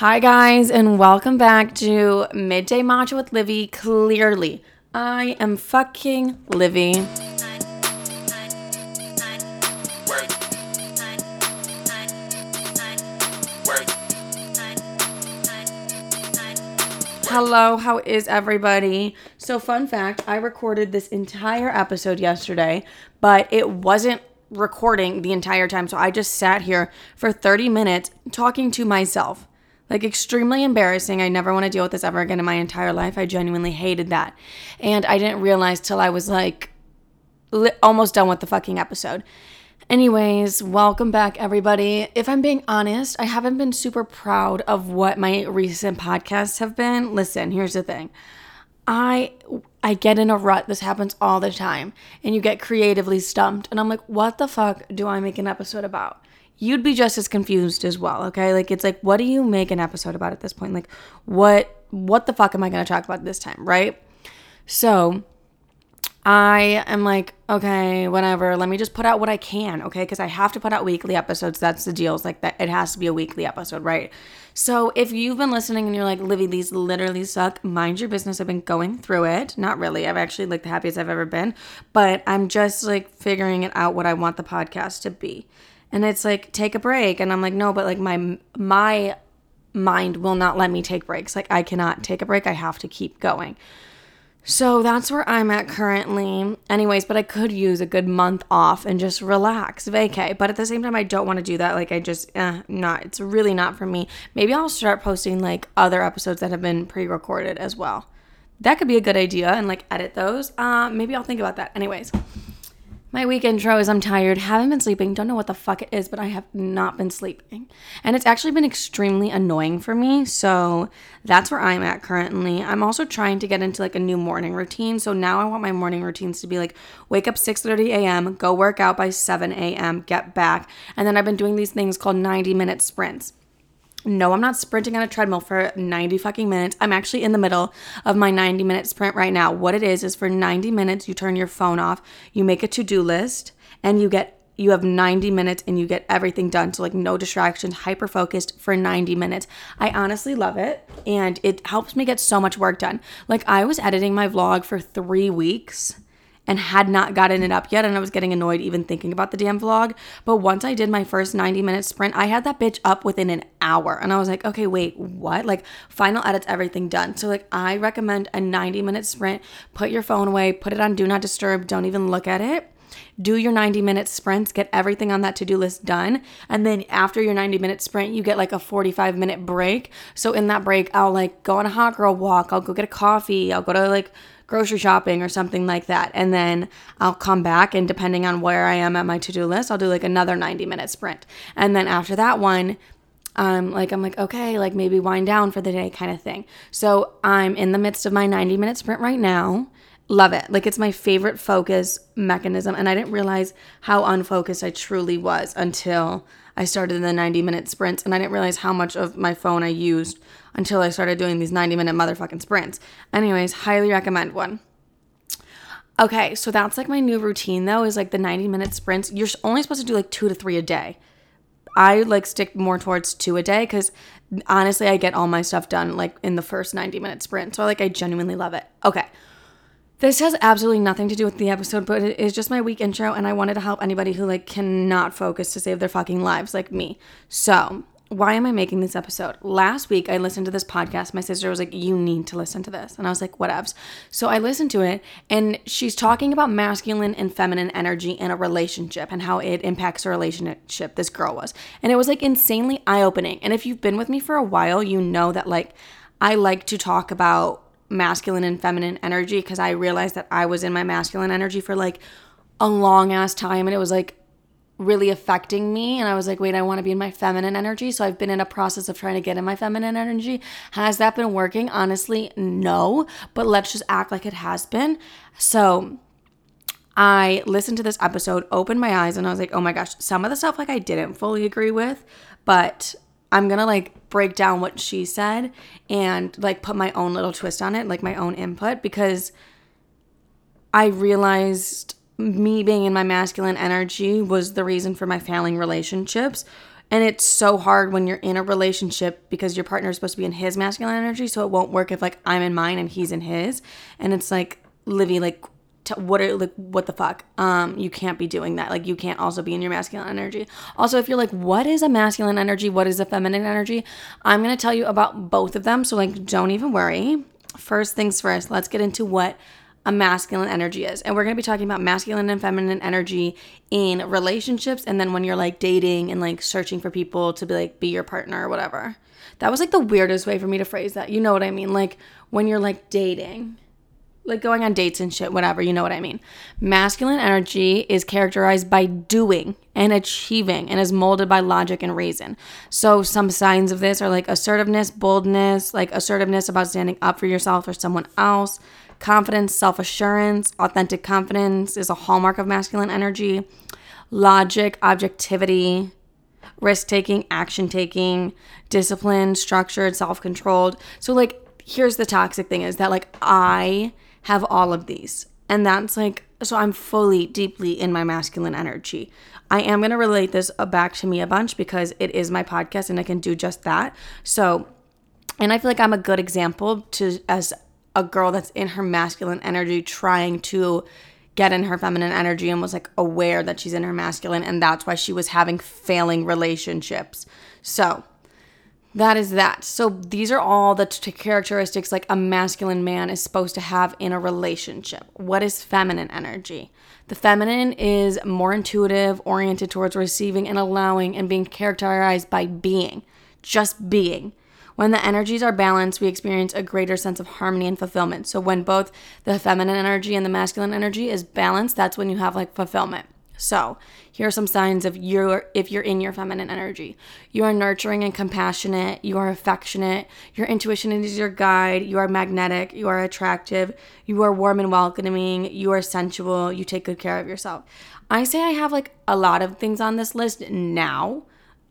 Hi, guys, and welcome back to Midday Matcha with Livy. Clearly, I am fucking Livy. Hello, how is everybody? So, fun fact I recorded this entire episode yesterday, but it wasn't recording the entire time. So, I just sat here for 30 minutes talking to myself. Like, extremely embarrassing. I never want to deal with this ever again in my entire life. I genuinely hated that. And I didn't realize till I was like li- almost done with the fucking episode. Anyways, welcome back, everybody. If I'm being honest, I haven't been super proud of what my recent podcasts have been. Listen, here's the thing. I I get in a rut. This happens all the time. And you get creatively stumped. And I'm like, what the fuck do I make an episode about? You'd be just as confused as well, okay? Like it's like, what do you make an episode about at this point? Like, what what the fuck am I gonna talk about this time, right? So I am like, okay, whatever. Let me just put out what I can, okay? Because I have to put out weekly episodes. That's the deal. It's like that. It has to be a weekly episode, right? So if you've been listening and you're like, Livy, these literally suck. Mind your business. I've been going through it. Not really. I've actually like the happiest I've ever been, but I'm just like figuring it out what I want the podcast to be. And it's like take a break, and I'm like, no, but like my my mind will not let me take breaks. Like I cannot take a break. I have to keep going. So that's where I'm at currently. Anyways, but I could use a good month off and just relax, vacay. But at the same time, I don't want to do that. Like, I just, eh, not, it's really not for me. Maybe I'll start posting like other episodes that have been pre recorded as well. That could be a good idea and like edit those. Uh, maybe I'll think about that. Anyways, my week intro is I'm tired, haven't been sleeping, don't know what the fuck it is, but I have not been sleeping. And it's actually been extremely annoying for me. So that's where I'm at currently. I'm also trying to get into like a new morning routine. So now I want my morning routines to be like wake up 6:30 a.m., go work out by 7 a.m., get back. And then I've been doing these things called 90 minute sprints. No, I'm not sprinting on a treadmill for 90 fucking minutes. I'm actually in the middle of my 90 minute sprint right now. What it is is for 90 minutes you turn your phone off, you make a to-do list, and you get you have 90 minutes and you get everything done. So like no distractions, hyper focused for 90 minutes. I honestly love it and it helps me get so much work done. Like I was editing my vlog for 3 weeks and had not gotten it up yet. And I was getting annoyed even thinking about the damn vlog. But once I did my first 90 minute sprint, I had that bitch up within an hour. And I was like, okay, wait, what? Like, final edits, everything done. So, like, I recommend a 90 minute sprint. Put your phone away, put it on do not disturb, don't even look at it do your 90 minute sprints, get everything on that to do list done. And then after your 90 minute sprint, you get like a 45 minute break. So in that break, I'll like go on a hot girl walk, I'll go get a coffee, I'll go to like grocery shopping or something like that. And then I'll come back and depending on where I am at my to do list, I'll do like another 90 minute sprint. And then after that one, um, like I'm like, okay, like maybe wind down for the day kind of thing. So I'm in the midst of my 90 minute sprint right now. Love it. Like it's my favorite focus mechanism. And I didn't realize how unfocused I truly was until I started the 90 minute sprints. And I didn't realize how much of my phone I used until I started doing these 90 minute motherfucking sprints. Anyways, highly recommend one. Okay, so that's like my new routine though, is like the 90 minute sprints. You're only supposed to do like two to three a day. I like stick more towards two a day because honestly, I get all my stuff done like in the first 90 minute sprint. So like I genuinely love it. Okay. This has absolutely nothing to do with the episode, but it is just my week intro, and I wanted to help anybody who like cannot focus to save their fucking lives, like me. So, why am I making this episode? Last week I listened to this podcast. My sister was like, "You need to listen to this," and I was like, "Whatevs." So I listened to it, and she's talking about masculine and feminine energy in a relationship and how it impacts a relationship. This girl was, and it was like insanely eye opening. And if you've been with me for a while, you know that like I like to talk about masculine and feminine energy because I realized that I was in my masculine energy for like a long ass time and it was like really affecting me and I was like wait I want to be in my feminine energy. So I've been in a process of trying to get in my feminine energy. Has that been working? Honestly no but let's just act like it has been. So I listened to this episode opened my eyes and I was like oh my gosh some of the stuff like I didn't fully agree with but I'm gonna like break down what she said and like put my own little twist on it, like my own input, because I realized me being in my masculine energy was the reason for my failing relationships And it's so hard when you're in a relationship because your partner is supposed to be in his masculine energy. So it won't work if like I'm in mine and he's in his. And it's like, Livy, like, t- what are like what the fuck? Um, you can't be doing that. Like you can't also be in your masculine energy. Also, if you're like, what is a masculine energy? What is a feminine energy? I'm gonna tell you about both of them. So like, don't even worry. First things first, let's get into what a masculine energy is. And we're going to be talking about masculine and feminine energy in relationships and then when you're like dating and like searching for people to be like be your partner or whatever. That was like the weirdest way for me to phrase that. You know what I mean? Like when you're like dating, like going on dates and shit, whatever, you know what I mean. Masculine energy is characterized by doing and achieving and is molded by logic and reason. So some signs of this are like assertiveness, boldness, like assertiveness about standing up for yourself or someone else Confidence, self assurance, authentic confidence is a hallmark of masculine energy. Logic, objectivity, risk taking, action taking, discipline, structured, self controlled. So, like, here's the toxic thing is that, like, I have all of these. And that's like, so I'm fully, deeply in my masculine energy. I am going to relate this back to me a bunch because it is my podcast and I can do just that. So, and I feel like I'm a good example to as a girl that's in her masculine energy trying to get in her feminine energy and was like aware that she's in her masculine and that's why she was having failing relationships. So, that is that. So these are all the t- characteristics like a masculine man is supposed to have in a relationship. What is feminine energy? The feminine is more intuitive, oriented towards receiving and allowing and being characterized by being, just being. When the energies are balanced, we experience a greater sense of harmony and fulfillment. So when both the feminine energy and the masculine energy is balanced, that's when you have like fulfillment. So, here are some signs of your if you're in your feminine energy. You are nurturing and compassionate, you are affectionate, your intuition is your guide, you are magnetic, you are attractive, you are warm and welcoming, you are sensual, you take good care of yourself. I say I have like a lot of things on this list now.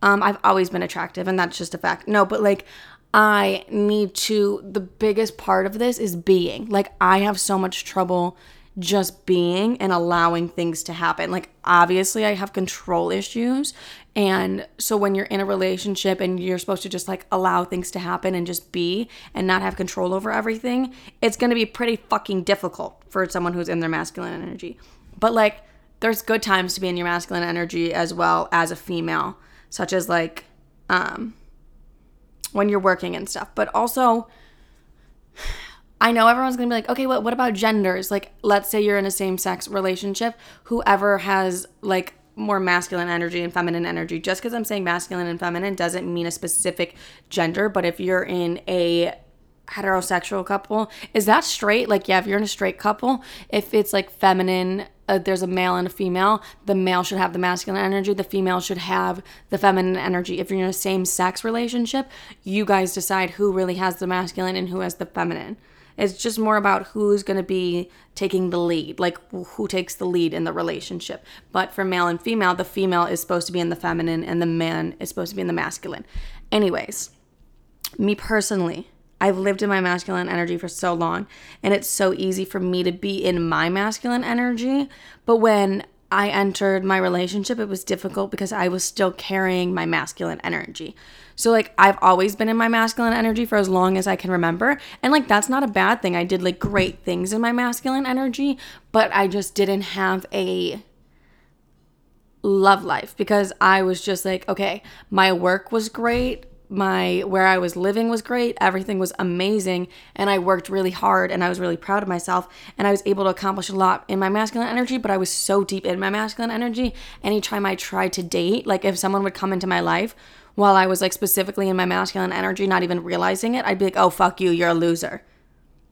Um, I've always been attractive, and that's just a fact. No, but like I need to, the biggest part of this is being. Like, I have so much trouble just being and allowing things to happen. Like, obviously, I have control issues. And so, when you're in a relationship and you're supposed to just like allow things to happen and just be and not have control over everything, it's gonna be pretty fucking difficult for someone who's in their masculine energy. But, like, there's good times to be in your masculine energy as well as a female, such as like, um, when you're working and stuff. But also, I know everyone's gonna be like, okay, what what about genders? Like, let's say you're in a same sex relationship, whoever has like more masculine energy and feminine energy. Just because I'm saying masculine and feminine doesn't mean a specific gender, but if you're in a heterosexual couple, is that straight? Like, yeah, if you're in a straight couple, if it's like feminine uh, there's a male and a female, the male should have the masculine energy, the female should have the feminine energy. If you're in a same sex relationship, you guys decide who really has the masculine and who has the feminine. It's just more about who's going to be taking the lead, like who takes the lead in the relationship. But for male and female, the female is supposed to be in the feminine and the man is supposed to be in the masculine. Anyways, me personally, I've lived in my masculine energy for so long, and it's so easy for me to be in my masculine energy. But when I entered my relationship, it was difficult because I was still carrying my masculine energy. So, like, I've always been in my masculine energy for as long as I can remember. And, like, that's not a bad thing. I did, like, great things in my masculine energy, but I just didn't have a love life because I was just like, okay, my work was great my where I was living was great. Everything was amazing and I worked really hard and I was really proud of myself and I was able to accomplish a lot in my masculine energy, but I was so deep in my masculine energy anytime I tried to date, like if someone would come into my life while I was like specifically in my masculine energy, not even realizing it, I'd be like, "Oh fuck you, you're a loser."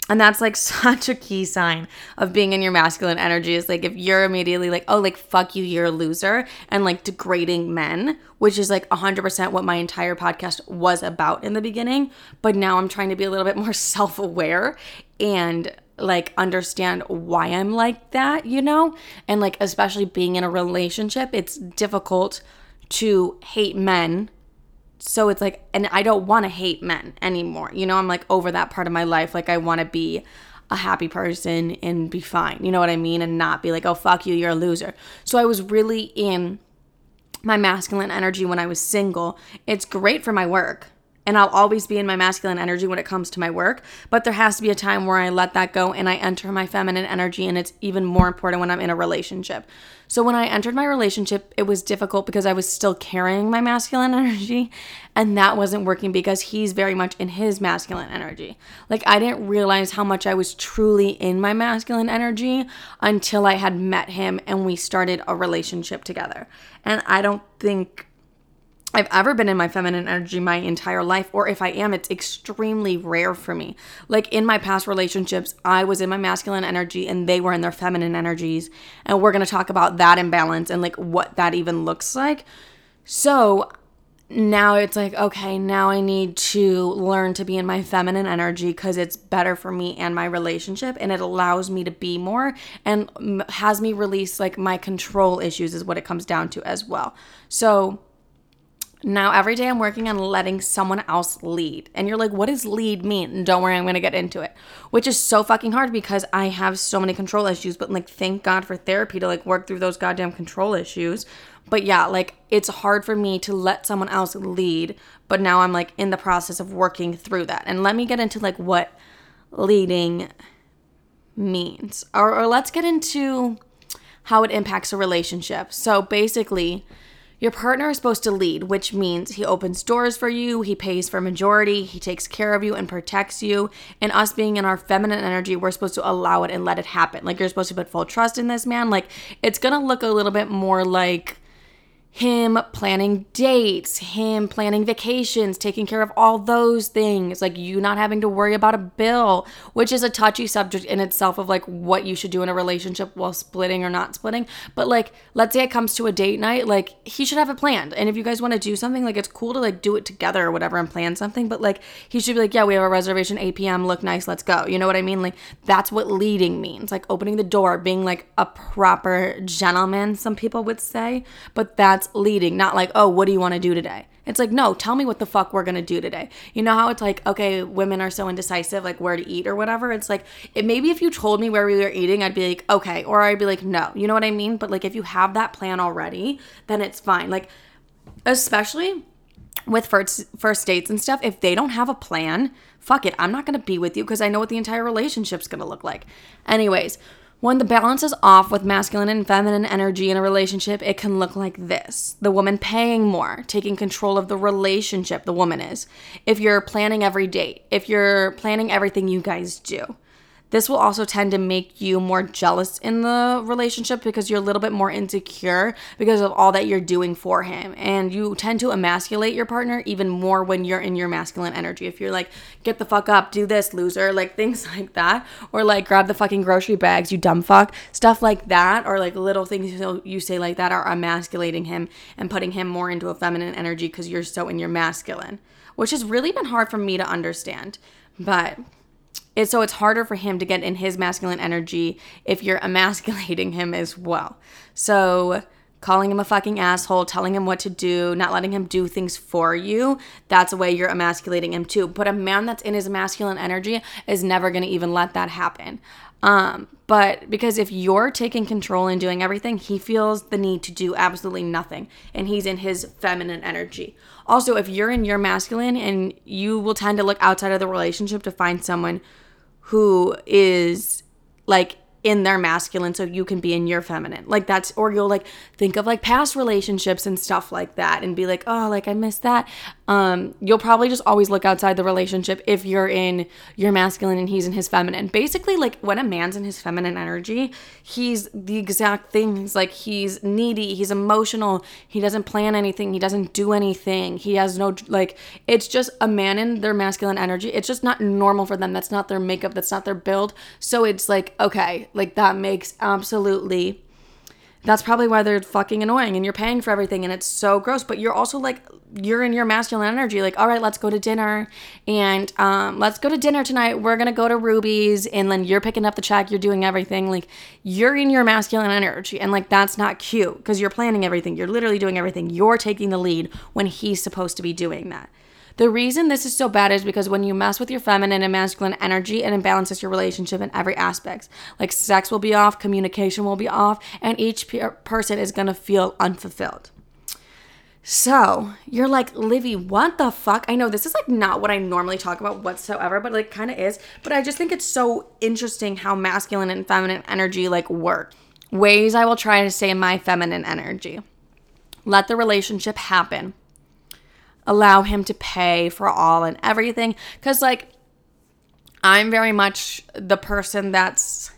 And that's like such a key sign of being in your masculine energy is like if you're immediately like, oh, like fuck you, you're a loser, and like degrading men, which is like 100% what my entire podcast was about in the beginning. But now I'm trying to be a little bit more self aware and like understand why I'm like that, you know? And like, especially being in a relationship, it's difficult to hate men so it's like and i don't want to hate men anymore you know i'm like over that part of my life like i want to be a happy person and be fine you know what i mean and not be like oh fuck you you're a loser so i was really in my masculine energy when I was single. It's great for my work. And I'll always be in my masculine energy when it comes to my work, but there has to be a time where I let that go and I enter my feminine energy. And it's even more important when I'm in a relationship. So when I entered my relationship, it was difficult because I was still carrying my masculine energy, and that wasn't working because he's very much in his masculine energy. Like I didn't realize how much I was truly in my masculine energy until I had met him and we started a relationship together. And I don't think I've ever been in my feminine energy my entire life, or if I am, it's extremely rare for me. Like in my past relationships, I was in my masculine energy and they were in their feminine energies. And we're to talk about that imbalance and like what that even looks like. So now it's like, okay, now I need to learn to be in my feminine energy because it's better for me and my relationship and it allows me to be more and has me release like my control issues, is what it comes down to as well. So, now, every day I'm working on letting someone else lead. And you're like, what does lead mean? don't worry, I'm going to get into it. Which is so fucking hard because I have so many control issues. But like, thank God for therapy to like work through those goddamn control issues. But yeah, like, it's hard for me to let someone else lead. But now I'm like in the process of working through that. And let me get into like what leading means. Or, or let's get into how it impacts a relationship. So basically, your partner is supposed to lead, which means he opens doors for you, he pays for majority, he takes care of you and protects you. And us being in our feminine energy, we're supposed to allow it and let it happen. Like you're supposed to put full trust in this man. Like it's gonna look a little bit more like him planning dates, him planning vacations, taking care of all those things, like you not having to worry about a bill, which is a touchy subject in itself of like what you should do in a relationship while splitting or not splitting. But like, let's say it comes to a date night, like he should have it planned. And if you guys want to do something, like it's cool to like do it together or whatever and plan something, but like he should be like, yeah, we have a reservation 8 p.m., look nice, let's go. You know what I mean? Like that's what leading means, like opening the door, being like a proper gentleman, some people would say, but that's leading, not like, oh, what do you want to do today? It's like, no, tell me what the fuck we're gonna do today. You know how it's like, okay, women are so indecisive, like where to eat or whatever. It's like, it maybe if you told me where we were eating, I'd be like, okay, or I'd be like, no. You know what I mean? But like, if you have that plan already, then it's fine. Like, especially with first first dates and stuff, if they don't have a plan, fuck it, I'm not gonna be with you because I know what the entire relationship's gonna look like. Anyways, when the balance is off with masculine and feminine energy in a relationship, it can look like this the woman paying more, taking control of the relationship, the woman is. If you're planning every date, if you're planning everything you guys do. This will also tend to make you more jealous in the relationship because you're a little bit more insecure because of all that you're doing for him. And you tend to emasculate your partner even more when you're in your masculine energy. If you're like, get the fuck up, do this, loser, like things like that. Or like, grab the fucking grocery bags, you dumb fuck. Stuff like that. Or like little things you say like that are emasculating him and putting him more into a feminine energy because you're so in your masculine, which has really been hard for me to understand. But it, so it's harder for him to get in his masculine energy if you're emasculating him as well. So calling him a fucking asshole, telling him what to do, not letting him do things for you, that's a way you're emasculating him too. But a man that's in his masculine energy is never going to even let that happen. Um, but because if you're taking control and doing everything, he feels the need to do absolutely nothing and he's in his feminine energy. Also, if you're in your masculine and you will tend to look outside of the relationship to find someone who is like in their masculine so you can be in your feminine. Like that's or you'll like think of like past relationships and stuff like that and be like, "Oh, like I miss that." Um you'll probably just always look outside the relationship if you're in your masculine and he's in his feminine. Basically, like when a man's in his feminine energy, he's the exact thing. He's like he's needy, he's emotional, he doesn't plan anything, he doesn't do anything. He has no like it's just a man in their masculine energy. It's just not normal for them. That's not their makeup, that's not their build. So it's like, okay, like that makes absolutely that's probably why they're fucking annoying and you're paying for everything and it's so gross. But you're also like you're in your masculine energy like all right let's go to dinner and um, let's go to dinner tonight. We're gonna go to ruby's and then you're picking up the check you're doing everything. Like you're in your masculine energy and like that's not cute because you're planning everything. You're literally doing everything. You're taking the lead when he's supposed to be doing that the reason this is so bad is because when you mess with your feminine and masculine energy, it imbalances your relationship in every aspect. Like sex will be off, communication will be off, and each pe- person is going to feel unfulfilled. So you're like, Livy, what the fuck? I know this is like not what I normally talk about whatsoever, but like kind of is. But I just think it's so interesting how masculine and feminine energy like work. Ways I will try to stay in my feminine energy. Let the relationship happen. Allow him to pay for all and everything. Cause like I'm very much the person that's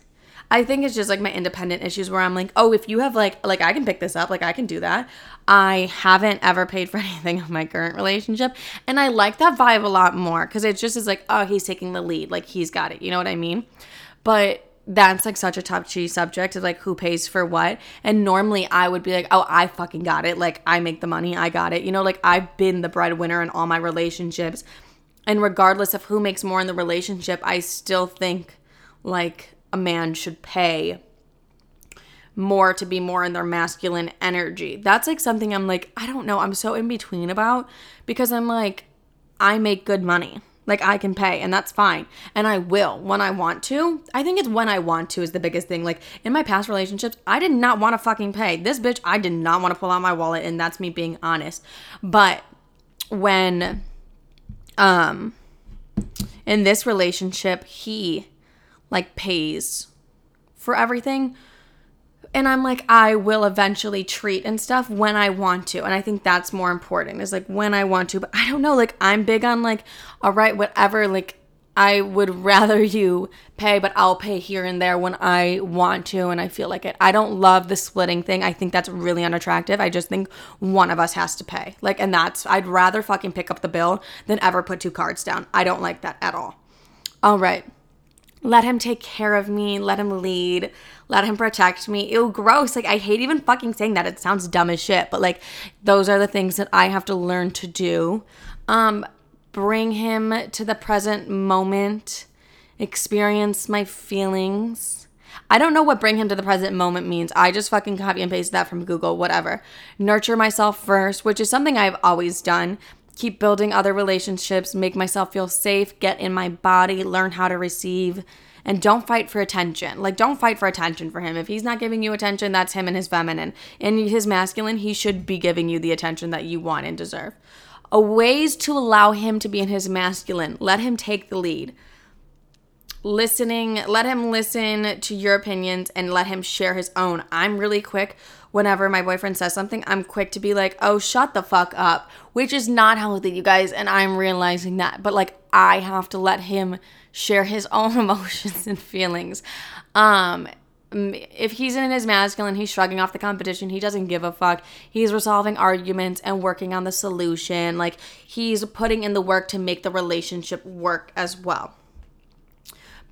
I think it's just like my independent issues where I'm like, oh, if you have like like I can pick this up, like I can do that. I haven't ever paid for anything in my current relationship, and I like that vibe a lot more because it just is like, oh, he's taking the lead, like he's got it. You know what I mean? But that's like such a touchy subject of like who pays for what. And normally I would be like, oh, I fucking got it. Like I make the money, I got it. You know, like I've been the breadwinner in all my relationships. And regardless of who makes more in the relationship, I still think like a man should pay more to be more in their masculine energy. That's like something I'm like, I don't know, I'm so in between about because I'm like, I make good money. Like I can pay and that's fine. And I will when I want to. I think it's when I want to is the biggest thing. Like in my past relationships, I did not want to fucking pay. This bitch, I did not want to pull out my wallet and that's me being honest. But when um in this relationship, he like pays for everything. And I'm like, I will eventually treat and stuff when I want to. And I think that's more important is like when I want to. But I don't know, like, I'm big on like, all right, whatever, like, I would rather you pay, but I'll pay here and there when I want to and I feel like it. I don't love the splitting thing. I think that's really unattractive. I just think one of us has to pay. Like, and that's, I'd rather fucking pick up the bill than ever put two cards down. I don't like that at all. All right let him take care of me, let him lead, let him protect me. Ew, gross. Like, I hate even fucking saying that. It sounds dumb as shit, but like, those are the things that I have to learn to do. Um, bring him to the present moment, experience my feelings. I don't know what bring him to the present moment means. I just fucking copy and paste that from Google, whatever. Nurture myself first, which is something I've always done keep building other relationships, make myself feel safe, get in my body, learn how to receive, and don't fight for attention. Like, don't fight for attention for him. If he's not giving you attention, that's him and his feminine. In his masculine, he should be giving you the attention that you want and deserve. A ways to allow him to be in his masculine, let him take the lead. Listening, let him listen to your opinions and let him share his own. I'm really quick whenever my boyfriend says something, I'm quick to be like, oh, shut the fuck up, which is not healthy, you guys. And I'm realizing that. But like, I have to let him share his own emotions and feelings. Um, if he's in his masculine, he's shrugging off the competition. He doesn't give a fuck. He's resolving arguments and working on the solution. Like, he's putting in the work to make the relationship work as well.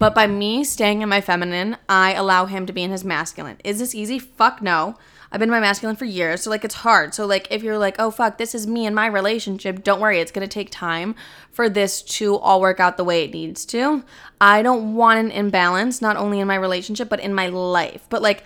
But by me staying in my feminine, I allow him to be in his masculine. Is this easy? Fuck no. I've been my masculine for years, so like it's hard. So like if you're like, "Oh fuck, this is me and my relationship." Don't worry, it's going to take time for this to all work out the way it needs to. I don't want an imbalance not only in my relationship but in my life. But like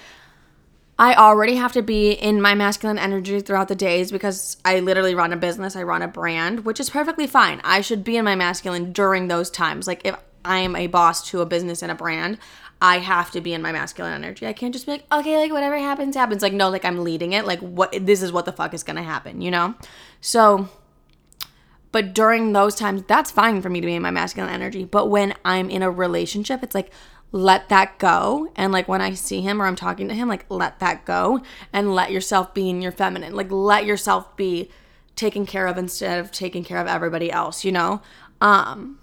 I already have to be in my masculine energy throughout the days because I literally run a business, I run a brand, which is perfectly fine. I should be in my masculine during those times. Like if I am a boss to a business and a brand, I have to be in my masculine energy. I can't just be like, okay, like whatever happens, happens. Like, no, like I'm leading it. Like, what this is what the fuck is gonna happen, you know? So, but during those times, that's fine for me to be in my masculine energy. But when I'm in a relationship, it's like, let that go. And like when I see him or I'm talking to him, like let that go and let yourself be in your feminine. Like let yourself be taken care of instead of taking care of everybody else, you know? Um,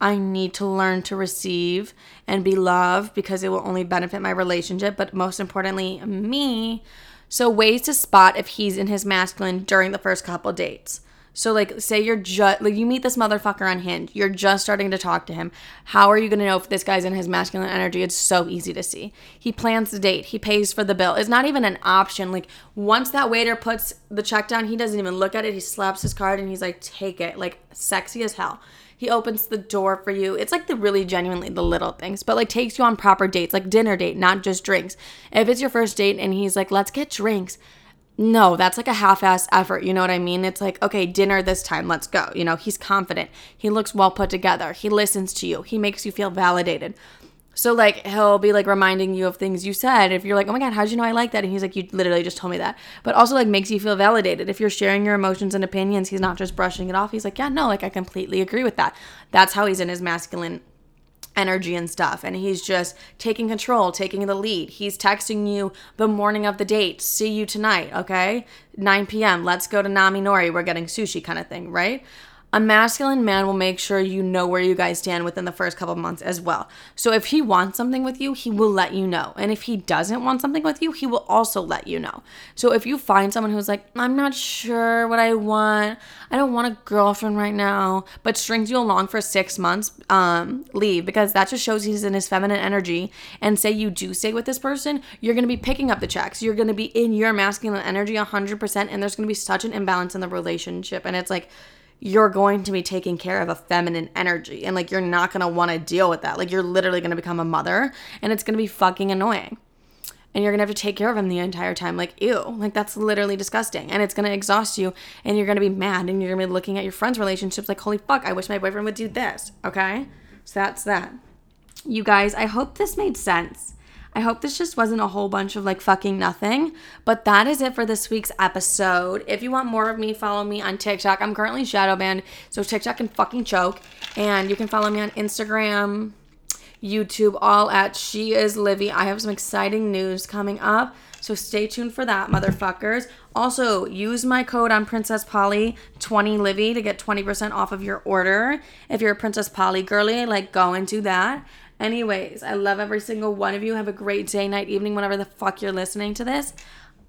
I need to learn to receive and be loved because it will only benefit my relationship, but most importantly, me. So, ways to spot if he's in his masculine during the first couple dates. So, like, say you're just, like, you meet this motherfucker on Hinge, you're just starting to talk to him. How are you gonna know if this guy's in his masculine energy? It's so easy to see. He plans the date, he pays for the bill. It's not even an option. Like, once that waiter puts the check down, he doesn't even look at it. He slaps his card and he's like, take it. Like, sexy as hell. He opens the door for you. It's like the really genuinely the little things, but like takes you on proper dates, like dinner date, not just drinks. If it's your first date and he's like, let's get drinks. No, that's like a half ass effort. You know what I mean? It's like, okay, dinner this time, let's go. You know, he's confident. He looks well put together. He listens to you. He makes you feel validated. So like he'll be like reminding you of things you said. If you're like, "Oh my god, how'd you know I like that?" and he's like, "You literally just told me that." But also like makes you feel validated. If you're sharing your emotions and opinions, he's not just brushing it off. He's like, "Yeah, no, like I completely agree with that." That's how he's in his masculine energy and stuff and he's just taking control taking the lead he's texting you the morning of the date see you tonight okay 9 p.m let's go to nami nori we're getting sushi kind of thing right a masculine man will make sure you know where you guys stand within the first couple months as well. So if he wants something with you, he will let you know. And if he doesn't want something with you, he will also let you know. So if you find someone who's like, I'm not sure what I want, I don't want a girlfriend right now, but strings you along for six months, um, leave because that just shows he's in his feminine energy. And say you do stay with this person, you're gonna be picking up the checks. You're gonna be in your masculine energy 100%, and there's gonna be such an imbalance in the relationship. And it's like, you're going to be taking care of a feminine energy and like you're not going to want to deal with that. Like you're literally going to become a mother and it's going to be fucking annoying. And you're going to have to take care of him the entire time. Like, ew, like that's literally disgusting. And it's going to exhaust you and you're going to be mad and you're going to be looking at your friends' relationships like, holy fuck, I wish my boyfriend would do this. Okay? So that's that. You guys, I hope this made sense. I hope this just wasn't a whole bunch of like fucking nothing. But that is it for this week's episode. If you want more of me, follow me on TikTok. I'm currently shadow banned, so TikTok can fucking choke. And you can follow me on Instagram, YouTube, all at She Is Livy. I have some exciting news coming up. So stay tuned for that, motherfuckers. Also, use my code on Princess Polly 20 Livy to get 20% off of your order. If you're a Princess Polly girly, like go and do that. Anyways, I love every single one of you. Have a great day, night, evening, whenever the fuck you're listening to this.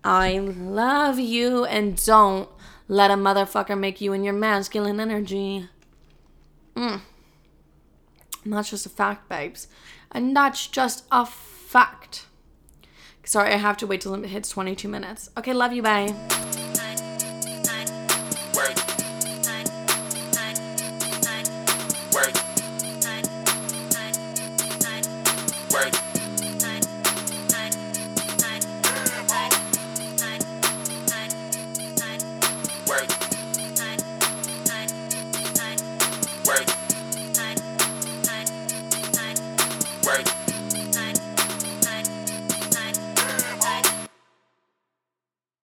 I love you and don't let a motherfucker make you in your masculine energy. Mm. And that's just a fact, babes. And that's just a fact. Sorry, I have to wait till it hits 22 minutes. Okay, love you, bye.